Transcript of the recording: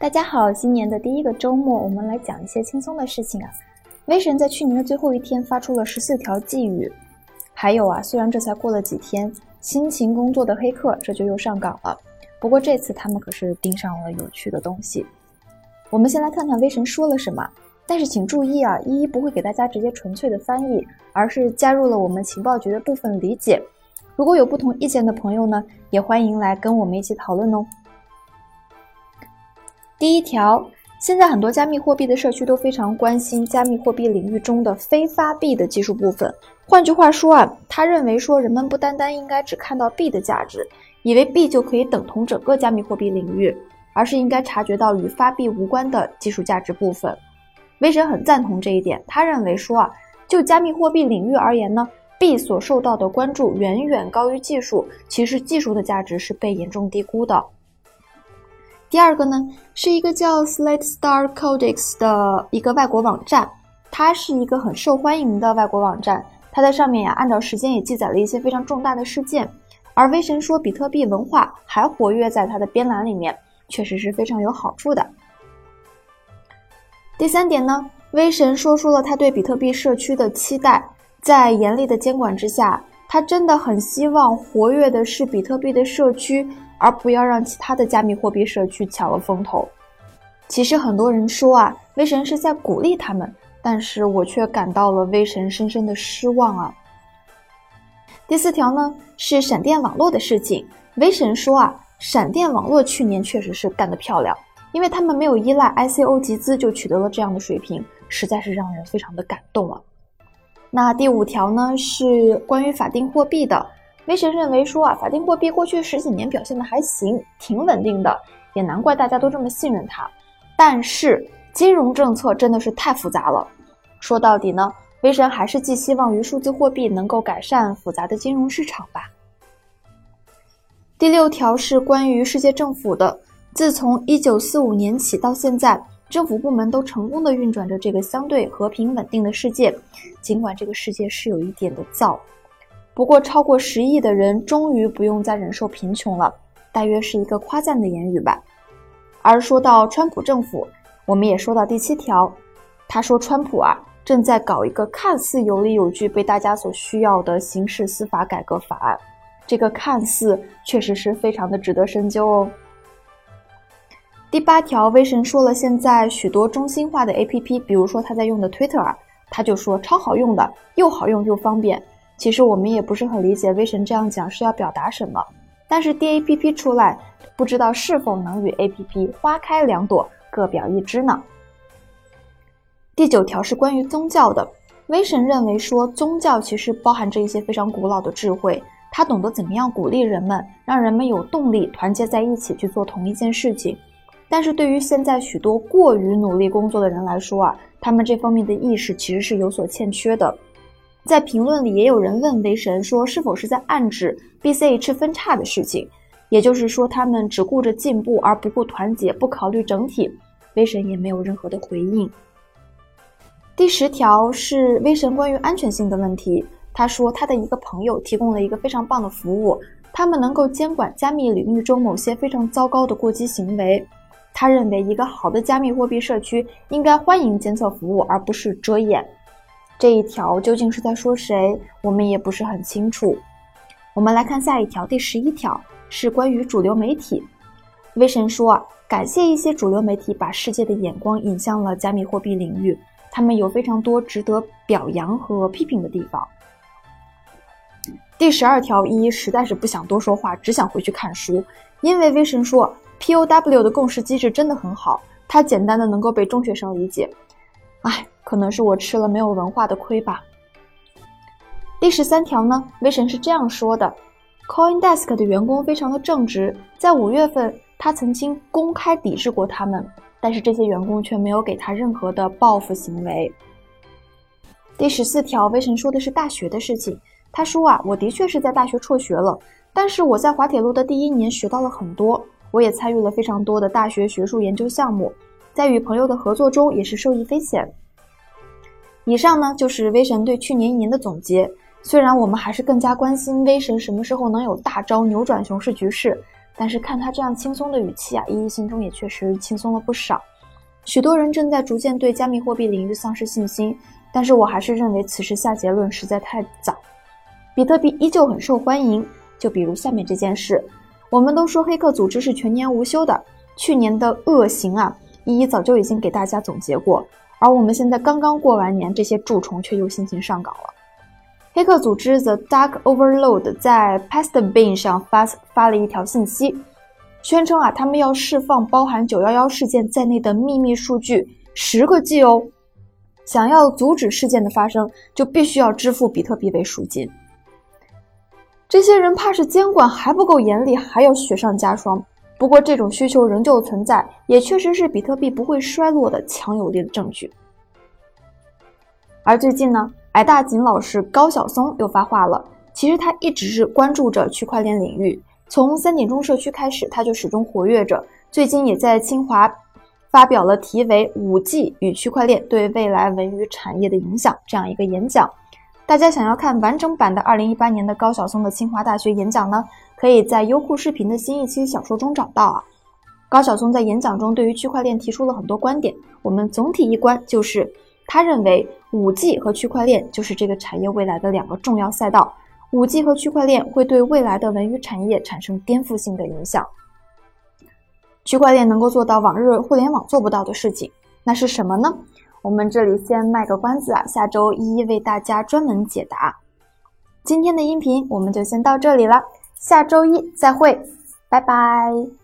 大家好，新年的第一个周末，我们来讲一些轻松的事情啊。威神在去年的最后一天发出了十四条寄语，还有啊，虽然这才过了几天，辛勤工作的黑客这就又上岗了。不过这次他们可是盯上了有趣的东西。我们先来看看威神说了什么，但是请注意啊，依依不会给大家直接纯粹的翻译，而是加入了我们情报局的部分理解。如果有不同意见的朋友呢，也欢迎来跟我们一起讨论哦。第一条，现在很多加密货币的社区都非常关心加密货币领域中的非发币的技术部分。换句话说啊，他认为说人们不单单应该只看到币的价值，以为币就可以等同整个加密货币领域，而是应该察觉到与发币无关的技术价值部分。威神很赞同这一点，他认为说啊，就加密货币领域而言呢，币所受到的关注远远高于技术，其实技术的价值是被严重低估的。第二个呢，是一个叫 Slate Star Codex 的一个外国网站，它是一个很受欢迎的外国网站。它在上面呀，按照时间也记载了一些非常重大的事件。而威神说，比特币文化还活跃在它的编栏里面，确实是非常有好处的。第三点呢，威神说出了他对比特币社区的期待，在严厉的监管之下，他真的很希望活跃的是比特币的社区。而不要让其他的加密货币社区抢了风头。其实很多人说啊，威神是在鼓励他们，但是我却感到了威神深深的失望啊。第四条呢是闪电网络的事情。威神说啊，闪电网络去年确实是干得漂亮，因为他们没有依赖 ICO 集资就取得了这样的水平，实在是让人非常的感动啊。那第五条呢是关于法定货币的。威神认为说啊，法定货币过去十几年表现的还行，挺稳定的，也难怪大家都这么信任它。但是金融政策真的是太复杂了。说到底呢，威神还是寄希望于数字货币能够改善复杂的金融市场吧。第六条是关于世界政府的。自从一九四五年起到现在，政府部门都成功的运转着这个相对和平稳定的世界，尽管这个世界是有一点的燥。不过，超过十亿的人终于不用再忍受贫穷了，大约是一个夸赞的言语吧。而说到川普政府，我们也说到第七条，他说川普啊正在搞一个看似有理有据、被大家所需要的刑事司法改革法案。这个看似确实是非常的值得深究哦。第八条，威神说了，现在许多中心化的 APP，比如说他在用的 Twitter，他就说超好用的，又好用又方便。其实我们也不是很理解威神这样讲是要表达什么，但是 DAPP 出来，不知道是否能与 APP 花开两朵，各表一枝呢？第九条是关于宗教的，威神认为说宗教其实包含着一些非常古老的智慧，他懂得怎么样鼓励人们，让人们有动力团结在一起去做同一件事情。但是对于现在许多过于努力工作的人来说啊，他们这方面的意识其实是有所欠缺的。在评论里也有人问威神说，是否是在暗指 BCH 分叉的事情，也就是说他们只顾着进步而不顾团结，不考虑整体。威神也没有任何的回应。第十条是威神关于安全性的问题，他说他的一个朋友提供了一个非常棒的服务，他们能够监管加密领域中某些非常糟糕的过激行为。他认为一个好的加密货币社区应该欢迎监测服务，而不是遮掩。这一条究竟是在说谁？我们也不是很清楚。我们来看下一条，第十一条是关于主流媒体。威神说，感谢一些主流媒体把世界的眼光引向了加密货币领域，他们有非常多值得表扬和批评的地方。第十二条一实在是不想多说话，只想回去看书，因为威神说 POW 的共识机制真的很好，它简单的能够被中学生理解。哎。可能是我吃了没有文化的亏吧。第十三条呢，威神是这样说的：CoinDesk 的员工非常的正直，在五月份他曾经公开抵制过他们，但是这些员工却没有给他任何的报复行为。第十四条，威神说的是大学的事情。他说啊，我的确是在大学辍学了，但是我在滑铁卢的第一年学到了很多，我也参与了非常多的大学学术研究项目，在与朋友的合作中也是受益匪浅。以上呢就是威神对去年一年的总结。虽然我们还是更加关心威神什么时候能有大招扭转熊市局势，但是看他这样轻松的语气啊，依依心中也确实轻松了不少。许多人正在逐渐对加密货币领域丧失信心，但是我还是认为此时下结论实在太早。比特币依旧很受欢迎，就比如下面这件事，我们都说黑客组织是全年无休的，去年的恶行啊，一一早就已经给大家总结过，而我们现在刚刚过完年，这些蛀虫却又心情上岗了。黑客组织 The Dark Overload 在 p a s t b i n 上发发了一条信息，宣称啊，他们要释放包含911事件在内的秘密数据十个 G 哦。想要阻止事件的发生，就必须要支付比特币为赎金。这些人怕是监管还不够严厉，还要雪上加霜。不过这种需求仍旧存在，也确实是比特币不会衰落的强有力的证据。而最近呢？矮大紧老师高晓松又发话了。其实他一直是关注着区块链领域，从三点钟社区开始，他就始终活跃着。最近也在清华发表了题为《五 G 与区块链对未来文娱产业的影响》这样一个演讲。大家想要看完整版的二零一八年的高晓松的清华大学演讲呢，可以在优酷视频的新一期小说中找到啊。高晓松在演讲中对于区块链提出了很多观点，我们总体一观就是。他认为，五 G 和区块链就是这个产业未来的两个重要赛道。五 G 和区块链会对未来的文娱产业产生颠覆性的影响。区块链能够做到往日互联网做不到的事情，那是什么呢？我们这里先卖个关子啊，下周一为大家专门解答。今天的音频我们就先到这里了，下周一再会，拜拜。